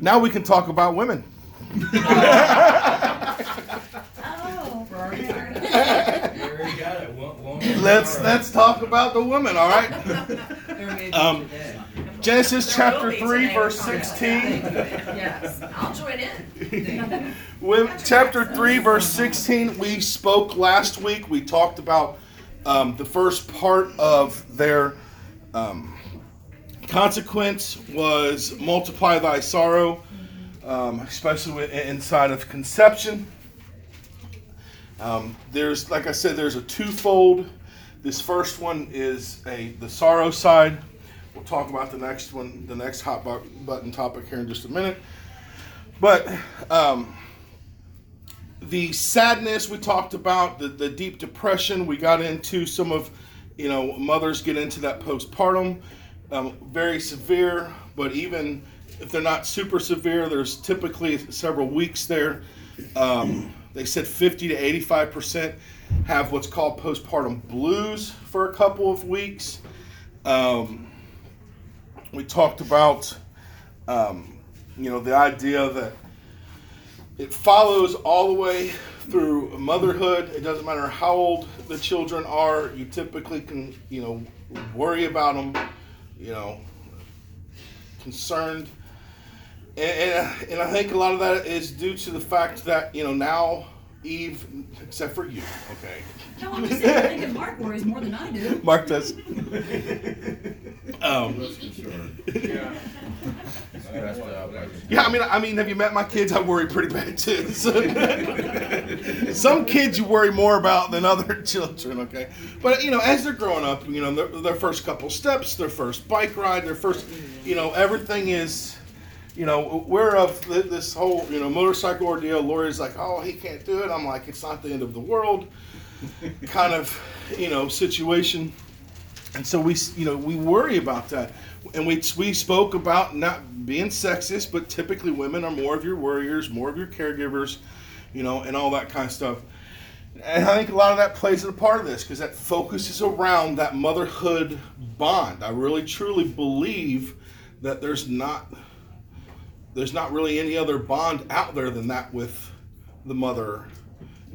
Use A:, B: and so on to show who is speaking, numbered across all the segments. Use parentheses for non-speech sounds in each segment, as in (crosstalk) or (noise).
A: Now we can talk about women. Let's let's talk about the women. All right. Um. Genesis chapter three, verse sixteen.
B: Yes.
C: I'll join in.
A: Chapter 3, verse 16, we spoke last week. We talked about um, the first part of their um, consequence was multiply thy sorrow, um, especially inside of conception. Um, there's, like I said, there's a twofold. This first one is a the sorrow side. We'll talk about the next one, the next hot button topic here in just a minute. But um, the sadness we talked about, the, the deep depression, we got into some of, you know, mothers get into that postpartum, um, very severe, but even if they're not super severe, there's typically several weeks there. Um, they said 50 to 85% have what's called postpartum blues for a couple of weeks. Um, we talked about, um, you know, the idea that it follows all the way through motherhood. It doesn't matter how old the children are. You typically can, you know, worry about them, you know, concerned. And, and, and I think a lot of that is due to the fact that, you know, now Eve, except for you, okay.
D: No, I'm just saying, I think Mark worries more than I do. (laughs)
A: Mark does. um,
E: Yeah. Stressed out, like-
A: Yeah, I mean, I mean, have you met my kids? I worry pretty bad too. So- (laughs) (laughs) some kids you worry more about than other (laughs) children. Okay, but you know, as they're growing up, you know, their, their first couple steps, their first bike ride, their first, you know, everything is, you know, we're of this whole, you know, motorcycle ordeal. Lori's like, oh, he can't do it. I'm like, it's not the end of the world, (laughs) kind of, you know, situation. And so we, you know, we worry about that, and we we spoke about not being sexist, but typically women are more of your worriers, more of your caregivers, you know, and all that kind of stuff. And I think a lot of that plays a part of this because that focuses around that motherhood bond. I really truly believe that there's not there's not really any other bond out there than that with the mother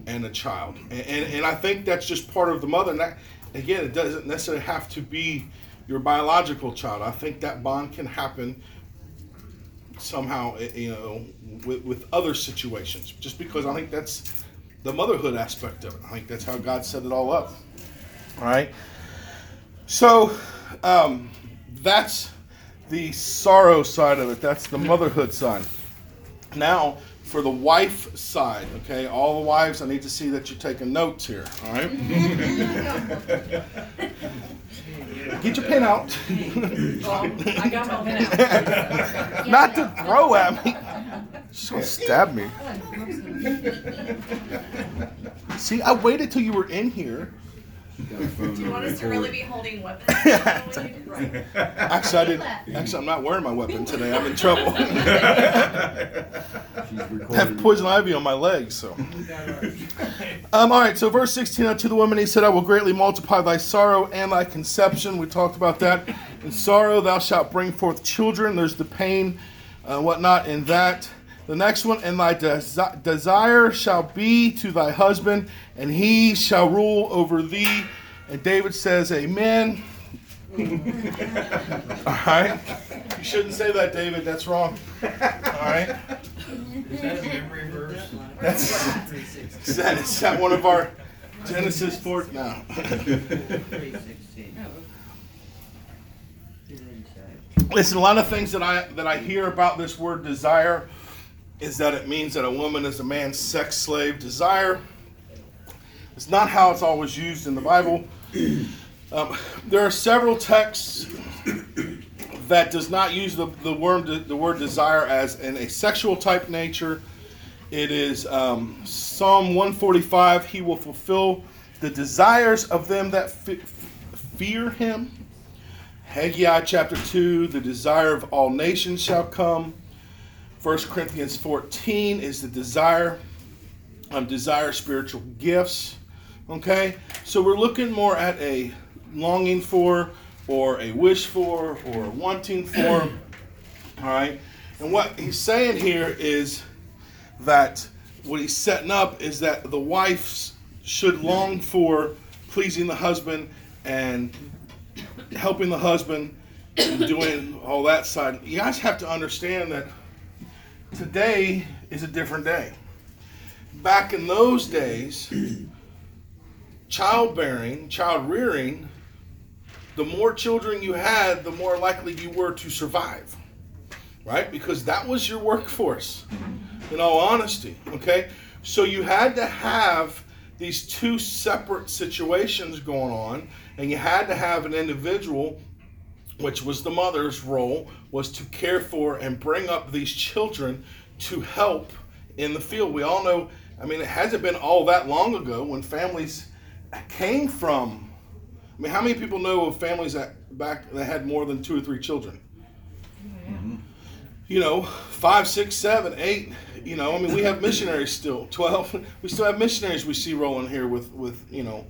A: and a child. And, and, and I think that's just part of the mother. And that, again, it doesn't necessarily have to be your biological child. I think that bond can happen somehow, eh, you know, with, with other situations. Just because I think that's the motherhood aspect of it. I think that's how God set it all up. All right. So um, that's the sorrow side of it. That's the motherhood side. Now, for the wife side, okay, all the wives, I need to see that you're taking notes here, all right? (laughs) Get your pen out.
B: I got my pen out. (laughs)
A: Not to throw at me. She's gonna stab me. (laughs) See, I waited till you were in here.
C: Do you want us to really be holding (laughs) weapons?
A: Actually, I didn't. Actually, I'm not wearing my weapon today. I'm in (laughs) trouble. I have poison ivy on my legs, so. (laughs) Um, all right, so verse 16 unto the woman he said, I will greatly multiply thy sorrow and thy conception. We talked about that. In sorrow thou shalt bring forth children. There's the pain, uh, whatnot in that. The next one, and thy desi- desire shall be to thy husband, and he shall rule over thee. And David says, Amen. (laughs) All right. You shouldn't say that, David. That's wrong. All right.
E: Is that a memory verse?
A: That's is that, is that one of our Genesis 4? No. (laughs) Listen, a lot of things that I that I hear about this word desire is that it means that a woman is a man's sex slave. Desire. It's not how it's always used in the Bible. Um, there are several texts that does not use the, the word the word desire as in a sexual type nature. It is um, Psalm 145. He will fulfill the desires of them that fe- fear him. Haggai chapter 2, the desire of all nations shall come. 1 Corinthians 14 is the desire, um, desire spiritual gifts. Okay? So we're looking more at a longing for, or a wish for, or wanting for. (clears throat) All right? And what he's saying here is that what he's setting up is that the wife should long for pleasing the husband and helping the husband and doing all that side. You guys have to understand that today is a different day. Back in those days, (clears throat) childbearing, child rearing, the more children you had, the more likely you were to survive. Right? Because that was your workforce, in all honesty. Okay? So you had to have these two separate situations going on, and you had to have an individual, which was the mother's role, was to care for and bring up these children to help in the field. We all know, I mean, it hasn't been all that long ago when families came from. I mean, how many people know of families that back that had more than two or three children? Mm-hmm. You know, five, six, seven, eight. You know, I mean, we have (laughs) missionaries still. Twelve. We still have missionaries we see rolling here with with you know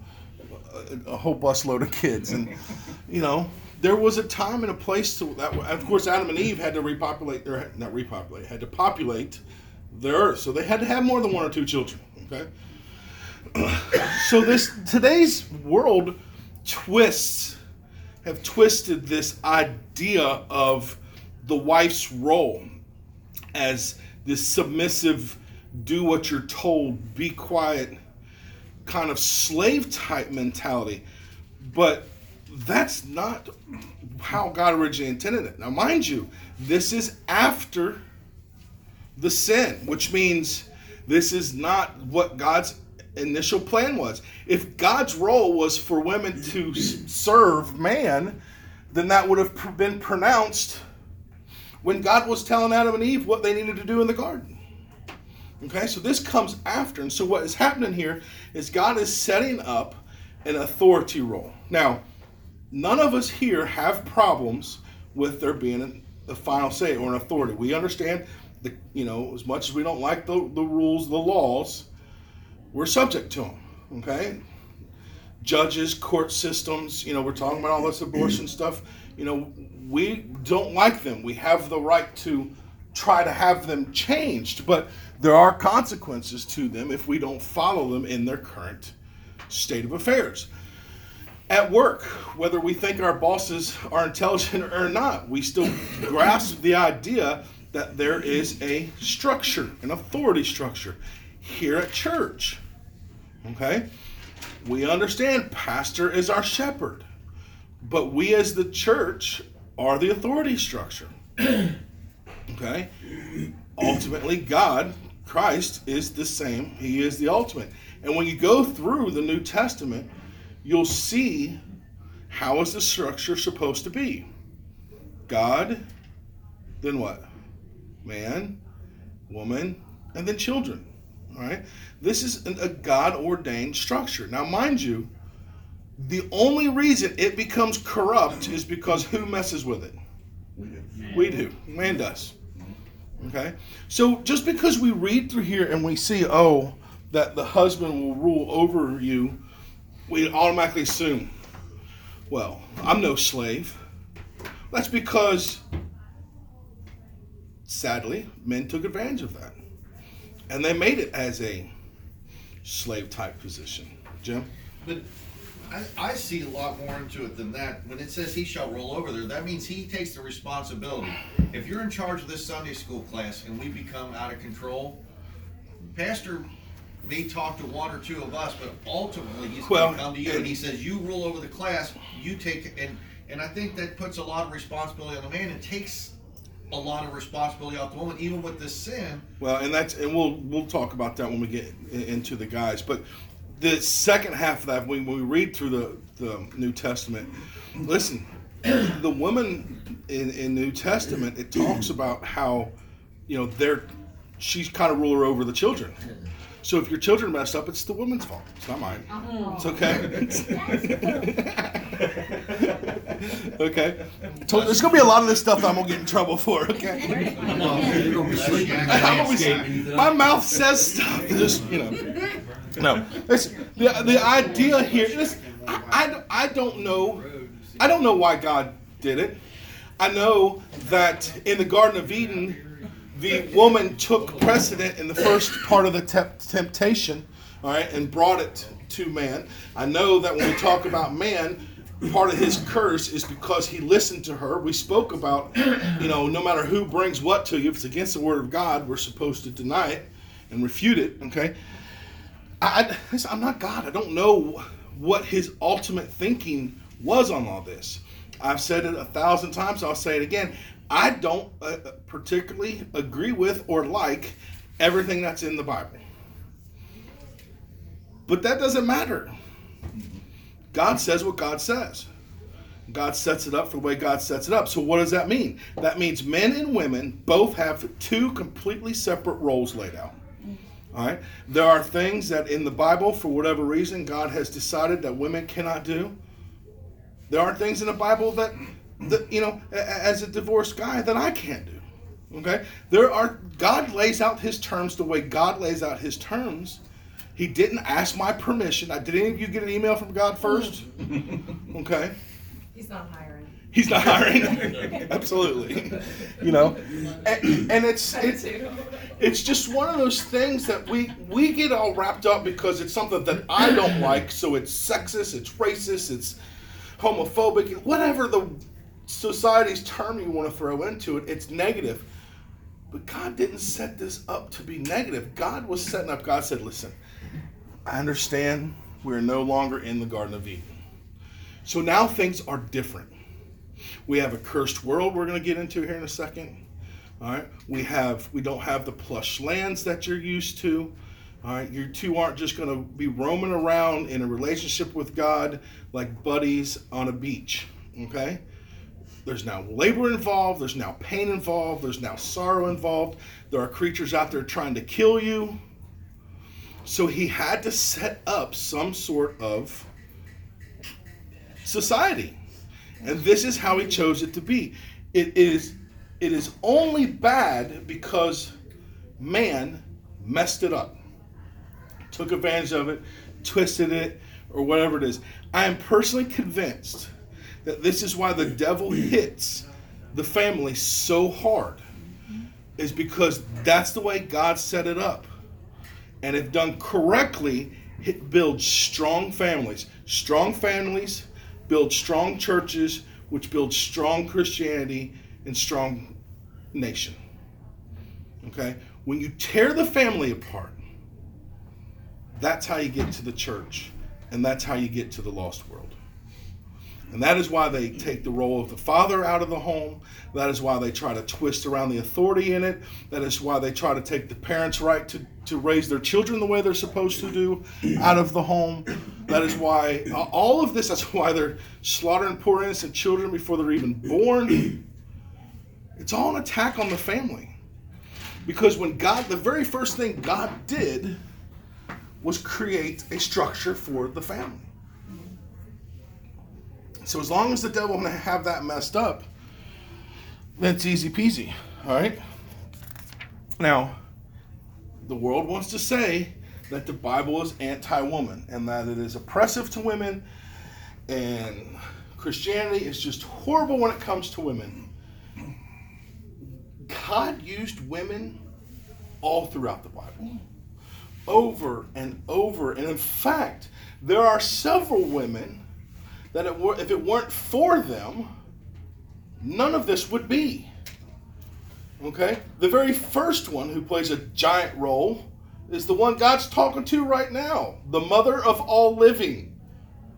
A: a, a whole busload of kids, and you know, there was a time and a place to that. Of course, Adam and Eve had to repopulate, their not repopulate, had to populate the earth, so they had to have more than one or two children. Okay (clears throat) so this today's world twists have twisted this idea of the wife's role as this submissive do what you're told be quiet kind of slave type mentality but that's not how god originally intended it now mind you this is after the sin which means this is not what god's initial plan was. If God's role was for women to serve man, then that would have been pronounced when God was telling Adam and Eve what they needed to do in the garden. Okay, so this comes after. And so what is happening here is God is setting up an authority role. Now, none of us here have problems with there being a final say or an authority. We understand the you know, as much as we don't like the, the rules, the laws, we're subject to them. Okay, judges, court systems. You know, we're talking about all this abortion (clears throat) stuff. You know, we don't like them. We have the right to try to have them changed, but there are consequences to them if we don't follow them in their current state of affairs. At work, whether we think our bosses are intelligent or not, we still grasp the idea that there is a structure, an authority structure here at church. Okay? We understand pastor is our shepherd, but we as the church are the authority structure. (clears throat) okay? Ultimately, God, Christ, is the same. He is the ultimate. And when you go through the New Testament, you'll see how is the structure supposed to be? God, then what? Man, woman, and then children. All right? This is a God ordained structure. Now, mind you, the only reason it becomes corrupt is because who messes with it? We do. Man does. Okay? So just because we read through here and we see, oh, that the husband will rule over you, we automatically assume, well, I'm no slave. That's because, sadly, men took advantage of that. And they made it as a slave type position. Jim?
F: But I, I see a lot more into it than that. When it says he shall roll over there, that means he takes the responsibility. If you're in charge of this Sunday school class and we become out of control, Pastor may talk to one or two of us, but ultimately he's
A: Well,
F: going to come to you
A: and-
F: and he says, "You rule over the class. You take and and I think that puts a lot of responsibility on the man and takes a lot of responsibility off the woman, even with this sin.
A: Well, and that's and we'll we'll talk about that when we get in- into the guys. But the second half of that, when we read through the, the New Testament, listen, (clears throat) the woman in, in New Testament, it talks about how, you know, they're she's kind of ruler over the children. So if your children mess up, it's the woman's fault. It's not mine. Oh. It's okay. (laughs) okay. So there's gonna be a lot of this stuff I'm gonna get in trouble for. Okay. (laughs) I'm gonna be- my mouth says stuff. Just you know. No. Listen, the the idea here is I, I I don't know. I don't know why God did it. I know that in the Garden of Eden, the woman took precedent in the first part of the te- temptation, all right, and brought it to man. I know that when we talk about man, part of his curse is because he listened to her. We spoke about, you know, no matter who brings what to you, if it's against the word of God, we're supposed to deny it and refute it, okay? I, I, I'm not God. I don't know what his ultimate thinking was on all this. I've said it a thousand times. I'll say it again. I don't uh, particularly agree with or like everything that's in the Bible. But that doesn't matter. God says what God says. God sets it up for the way God sets it up. So, what does that mean? That means men and women both have two completely separate roles laid out. All right? There are things that in the Bible, for whatever reason, God has decided that women cannot do. There are things in the Bible that, that you know, as a divorced guy, that I can't do. Okay? There are, God lays out his terms the way God lays out his terms. He didn't ask my permission. Did any of you get an email from God first? (laughs) Okay.
C: He's not hiring.
A: He's not hiring. (laughs) Absolutely. You know, and, and it's (laughs) it's it's just one of those things that we we get all wrapped up because it's something that I don't like. So it's sexist, it's racist, it's homophobic, whatever the society's term you want to throw into it. It's negative. But God didn't set this up to be negative. God was setting up. God said, "Listen, I understand we're no longer in the Garden of Eden." So now things are different. We have a cursed world we're going to get into here in a second. All right. We have we don't have the plush lands that you're used to. All right. You two aren't just going to be roaming around in a relationship with God like buddies on a beach. Okay. There's now labor involved. There's now pain involved. There's now sorrow involved. There are creatures out there trying to kill you. So he had to set up some sort of society. And this is how he chose it to be. It is it is only bad because man messed it up. Took advantage of it, twisted it, or whatever it is. I am personally convinced this is why the devil hits the family so hard. Is because that's the way God set it up. And if done correctly, it builds strong families. Strong families build strong churches, which build strong Christianity and strong nation. Okay? When you tear the family apart, that's how you get to the church, and that's how you get to the lost world. And that is why they take the role of the father out of the home. That is why they try to twist around the authority in it. That is why they try to take the parents' right to, to raise their children the way they're supposed to do out of the home. That is why all of this, that's (laughs) why they're slaughtering poor innocent children before they're even born. It's all an attack on the family. Because when God, the very first thing God did was create a structure for the family. So as long as the devil may have that messed up, then it's easy peasy. All right. Now, the world wants to say that the Bible is anti-woman and that it is oppressive to women, and Christianity is just horrible when it comes to women. God used women all throughout the Bible, over and over, and in fact, there are several women that it were, if it weren't for them, none of this would be. Okay? The very first one who plays a giant role is the one God's talking to right now the mother of all living.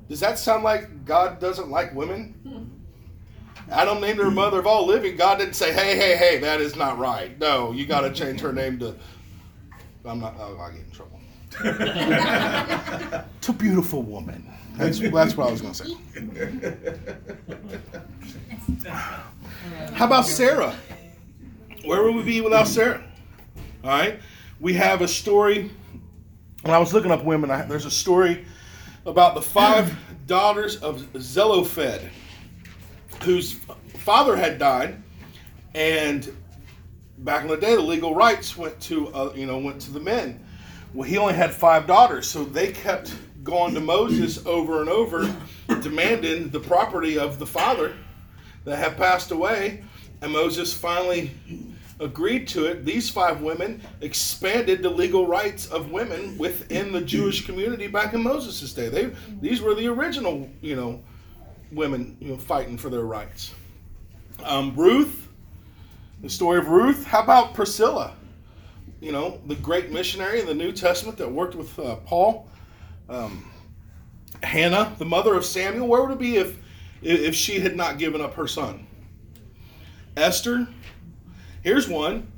A: Does that sound like God doesn't like women? Hmm. Adam named her mother of all living. God didn't say, hey, hey, hey, that is not right. No, you got to change her name to. I'm not, oh, I'll get in trouble. (laughs) beautiful woman. That's, that's what I was going to say. How about Sarah? Where would we be without Sarah? All right. We have a story. When I was looking up women, I, there's a story about the five (clears throat) daughters of Zelophehad, whose father had died, and back in the day, the legal rights went to uh, you know went to the men. Well, he only had five daughters, so they kept going to Moses over and over, demanding the property of the father that had passed away. And Moses finally agreed to it, these five women expanded the legal rights of women within the Jewish community back in Moses' day. They these were the original, you know, women you know fighting for their rights. Um, Ruth, the story of Ruth. How about Priscilla? You know, the great missionary in the New Testament that worked with uh, Paul. Um, Hannah, the mother of Samuel. Where would it be if if she had not given up her son? Esther. Here's one.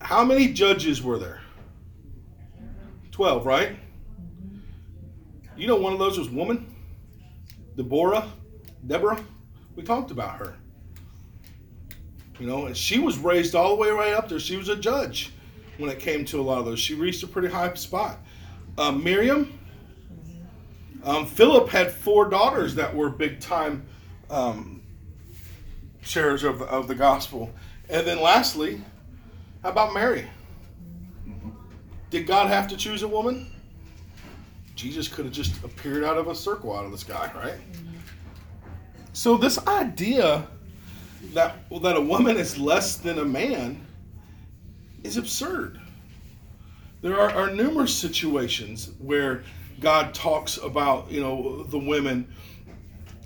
A: How many judges were there? 12, right? You know one of those was woman? Deborah, Deborah. We talked about her. You know, and she was raised all the way right up there. She was a judge when it came to a lot of those. She reached a pretty high spot. Uh, Miriam, um, Philip had four daughters that were big time um, sharers of of the gospel. And then lastly, how about Mary? Did God have to choose a woman? Jesus could have just appeared out of a circle out of the sky, right? So this idea that that a woman is less than a man is absurd. There are, are numerous situations where God talks about, you know, the women.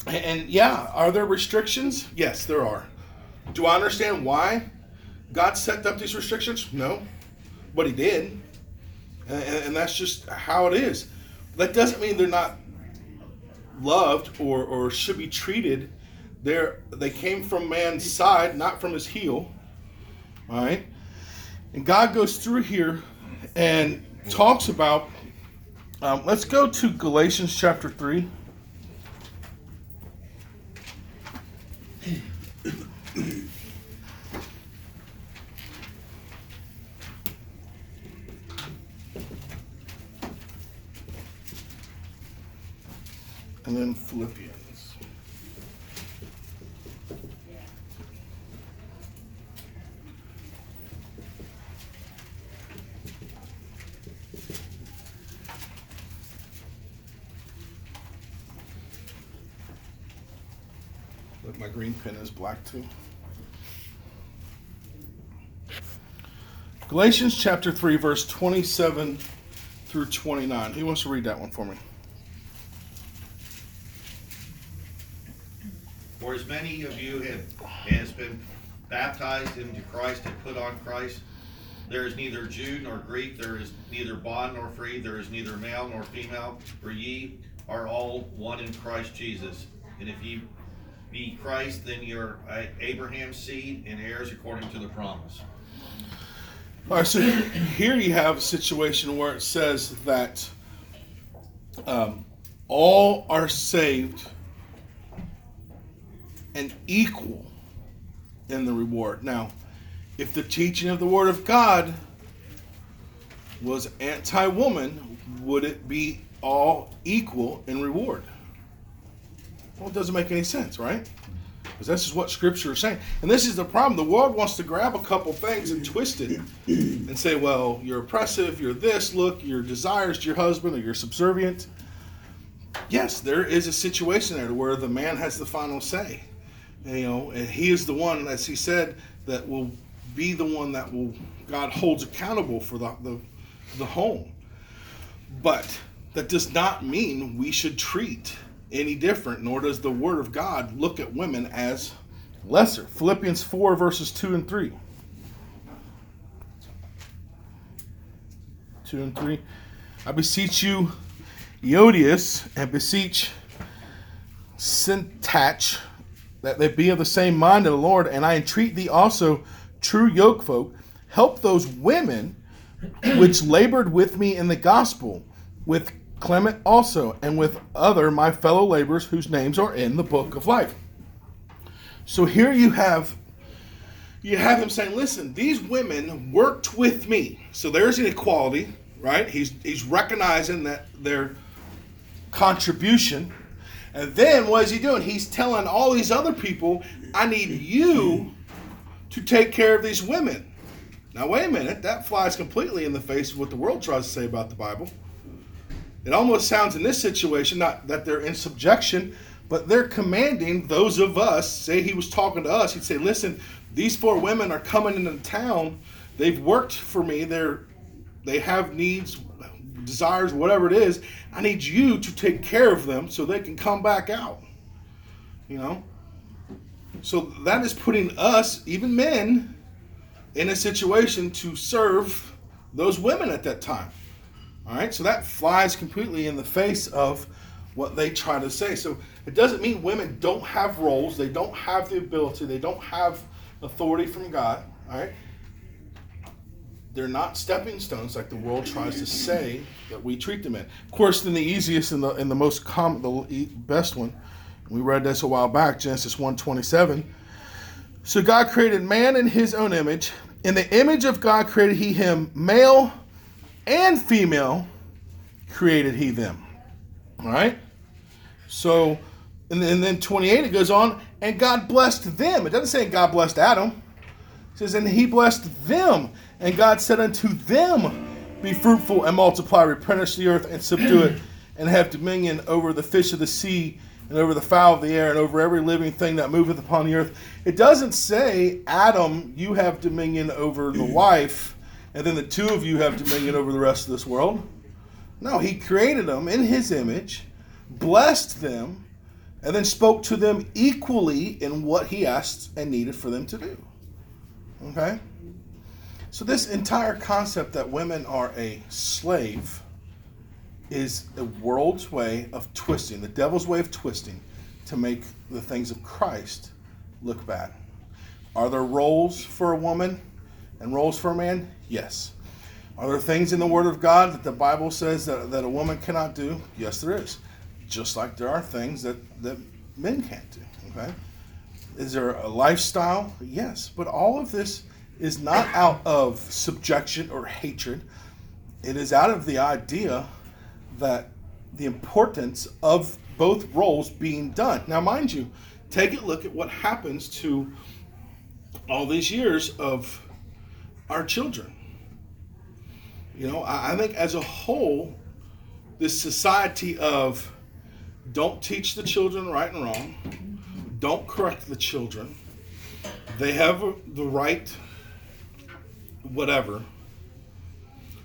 A: And yeah, are there restrictions? Yes, there are. Do I understand why God set up these restrictions? No. But He did. And, that's just how it is. That doesn't mean they're not loved or, or should be treated. They're, they came from man's side, not from his heel. All right? And God goes through here and talks about. Um, let's go to Galatians chapter 3. and then Philippians. Look, my green pen is black too. Galatians chapter 3, verse 27 through 29. Who wants to read that one for me?
F: For as many of you have has been baptized into Christ and put on Christ, there is neither Jew nor Greek, there is neither bond nor free, there is neither male nor female, for ye are all one in Christ Jesus. And if ye be Christ, then you're Abraham's seed and heirs according to the promise.
A: All right, so here you have a situation where it says that um, all are saved and equal in the reward. Now, if the teaching of the Word of God was anti woman, would it be all equal in reward? Well, it doesn't make any sense, right? Because this is what Scripture is saying. And this is the problem. The world wants to grab a couple things and twist it and say, well, you're oppressive, you're this, look, your desires to your husband, or you're subservient. Yes, there is a situation there where the man has the final say. You know, and he is the one, as he said, that will be the one that will God holds accountable for the, the, the home. But that does not mean we should treat any different, nor does the Word of God look at women as lesser. Philippians 4, verses 2 and 3. 2 and 3. I beseech you, Euodias, and beseech Syntyche, that they be of the same mind of the Lord, and I entreat thee also, true yoke folk, help those women which labored with me in the gospel, with Clement also, and with other my fellow laborers whose names are in the book of life. So here you have you have him saying, listen, these women worked with me. So there's an equality, right? He's he's recognizing that their contribution. And then what is he doing? He's telling all these other people, I need you to take care of these women. Now wait a minute, that flies completely in the face of what the world tries to say about the Bible. It almost sounds in this situation not that they're in subjection, but they're commanding those of us. Say he was talking to us, he'd say, "Listen, these four women are coming into town. They've worked for me. They're they have needs, desires, whatever it is. I need you to take care of them so they can come back out. You know? So that is putting us, even men, in a situation to serve those women at that time. All right? So that flies completely in the face of what they try to say. So it doesn't mean women don't have roles, they don't have the ability, they don't have authority from God. All right? they're not stepping stones like the world tries to say that we treat them in. Of course, then the easiest and the and the most common, the best one, we read this a while back, Genesis 1:27. So God created man in his own image. In the image of God created he him, male and female created he them. All right? So, and then, and then 28 it goes on, and God blessed them. It doesn't say God blessed Adam. It says, and he blessed them. And God said unto them, Be fruitful and multiply, replenish the earth and subdue it, and have dominion over the fish of the sea, and over the fowl of the air, and over every living thing that moveth upon the earth. It doesn't say, Adam, you have dominion over the wife, and then the two of you have dominion over the rest of this world. No, he created them in his image, blessed them, and then spoke to them equally in what he asked and needed for them to do. Okay? So, this entire concept that women are a slave is the world's way of twisting, the devil's way of twisting to make the things of Christ look bad. Are there roles for a woman and roles for a man? Yes. Are there things in the Word of God that the Bible says that, that a woman cannot do? Yes, there is. Just like there are things that, that men can't do. Okay? Is there a lifestyle? Yes. But all of this is not out of subjection or hatred. It is out of the idea that the importance of both roles being done. Now, mind you, take a look at what happens to all these years of our children. You know, I, I think as a whole, this society of don't teach the children right and wrong, don't correct the children, they have the right whatever.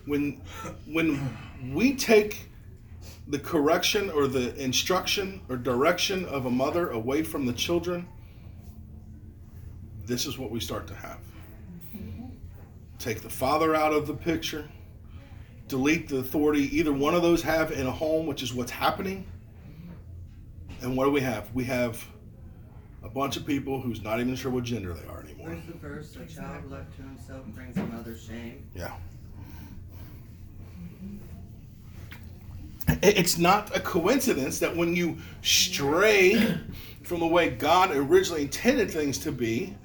A: When when we take the correction or the instruction or direction of a mother away from the children this is what we start to have. Take the father out of the picture delete the authority either one of those have in a home which is what's happening and what do we have we have a bunch of people who's not even sure what gender they are anymore
G: Where's the verse, a child left to himself brings a mother shame?
A: Yeah. It's not a coincidence that when you stray from the way God originally intended things to be,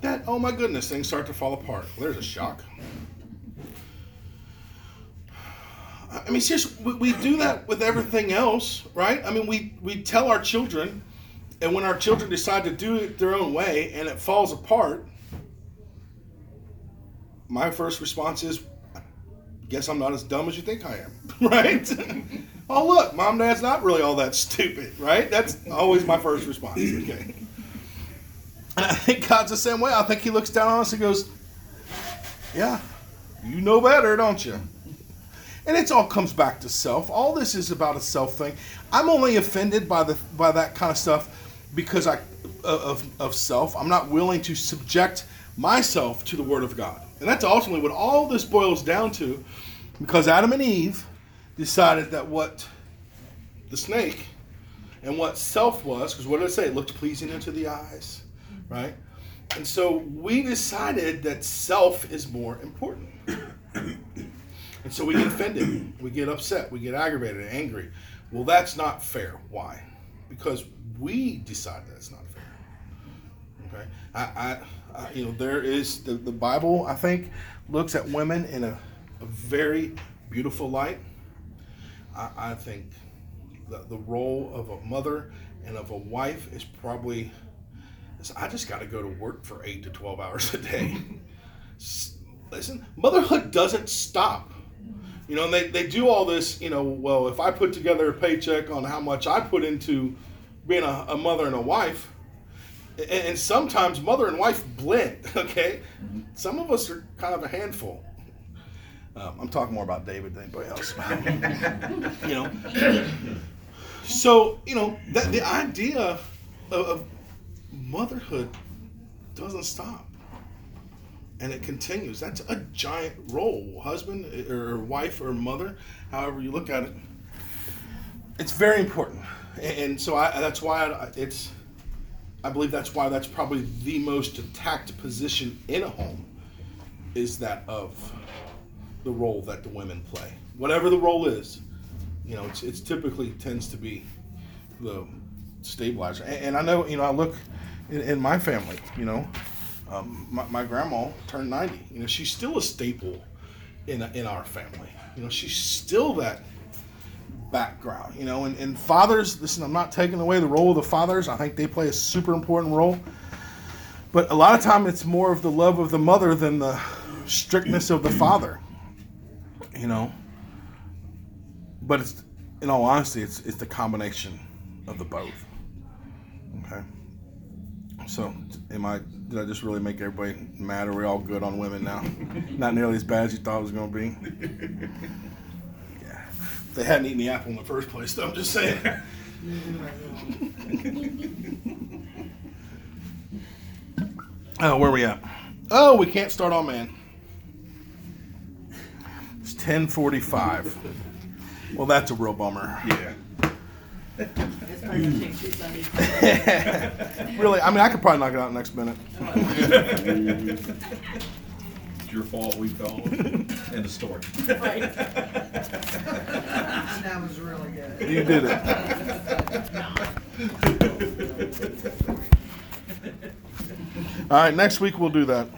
A: that, oh my goodness, things start to fall apart. There's a shock. I mean, seriously, we, we do that with everything else, right? I mean, we, we tell our children, and when our children decide to do it their own way and it falls apart, my first response is, guess I'm not as dumb as you think I am, (laughs) right? (laughs) oh, look, mom, dad's not really all that stupid, right? That's always my first response, okay? (laughs) And I think God's the same way. I think He looks down on us and goes, yeah, you know better, don't you? And it all comes back to self. All this is about a self thing. I'm only offended by the by that kind of stuff because I of, of self. I'm not willing to subject myself to the Word of God. And that's ultimately what all this boils down to because Adam and Eve decided that what the snake and what self was, because what did it say? It looked pleasing unto the eyes, right? And so we decided that self is more important. (coughs) and so we get offended, we get upset, we get aggravated, and angry. Well, that's not fair. Why? Because we decide that it's not fair. Okay? I, I, I you know, there is the, the Bible, I think, looks at women in a, a very beautiful light. I, I think the, the role of a mother and of a wife is probably I just got to go to work for eight to 12 hours a day. (laughs) Listen, motherhood doesn't stop. You know, and they, they do all this, you know, well, if I put together a paycheck on how much I put into being a, a mother and a wife, and, and sometimes mother and wife blend. (laughs) Okay, some of us are kind of a handful. Um, I'm talking more about David than anybody else. (laughs) you know. So you know that the idea of, of motherhood doesn't stop, and it continues. That's a giant role, husband eh, or wife or mother, however you look at it. It's very important, and, and so I, that's why I, it's. I believe that's why that's probably the most attacked position in a home, is that of the role that the women play. Whatever the role is, you know, it's, it's typically tends to be the stabilizer. And, and I know, you know, I look in, in my family, you know, um, my, my grandma turned 90. You know, she's still a staple in, in our family. You know, she's still that background, you know, and, and fathers, listen, I'm not taking away the role of the fathers. I think they play a super important role. But a lot of time it's more of the love of the mother than the strictness of the father, you know. But it's, in all honesty, it's, it's the combination of the both. Okay. So, am I? Did I just really make everybody mad? Are we all good on women now? Not nearly as bad as you thought it was going to be. Yeah. If they hadn't eaten the apple in the first place, though, I'm just saying. (laughs) oh, where are we at? Oh, we can't start on man. It's 10:45. Well, that's a real bummer.
E: Yeah.
D: It's probably gonna take two Sundays. (laughs)
A: Really, I mean, I could probably knock it out next minute.
H: It's your fault we called. End of story.
D: Right.
G: That was really good.
A: You did it. All right, next week we'll do that.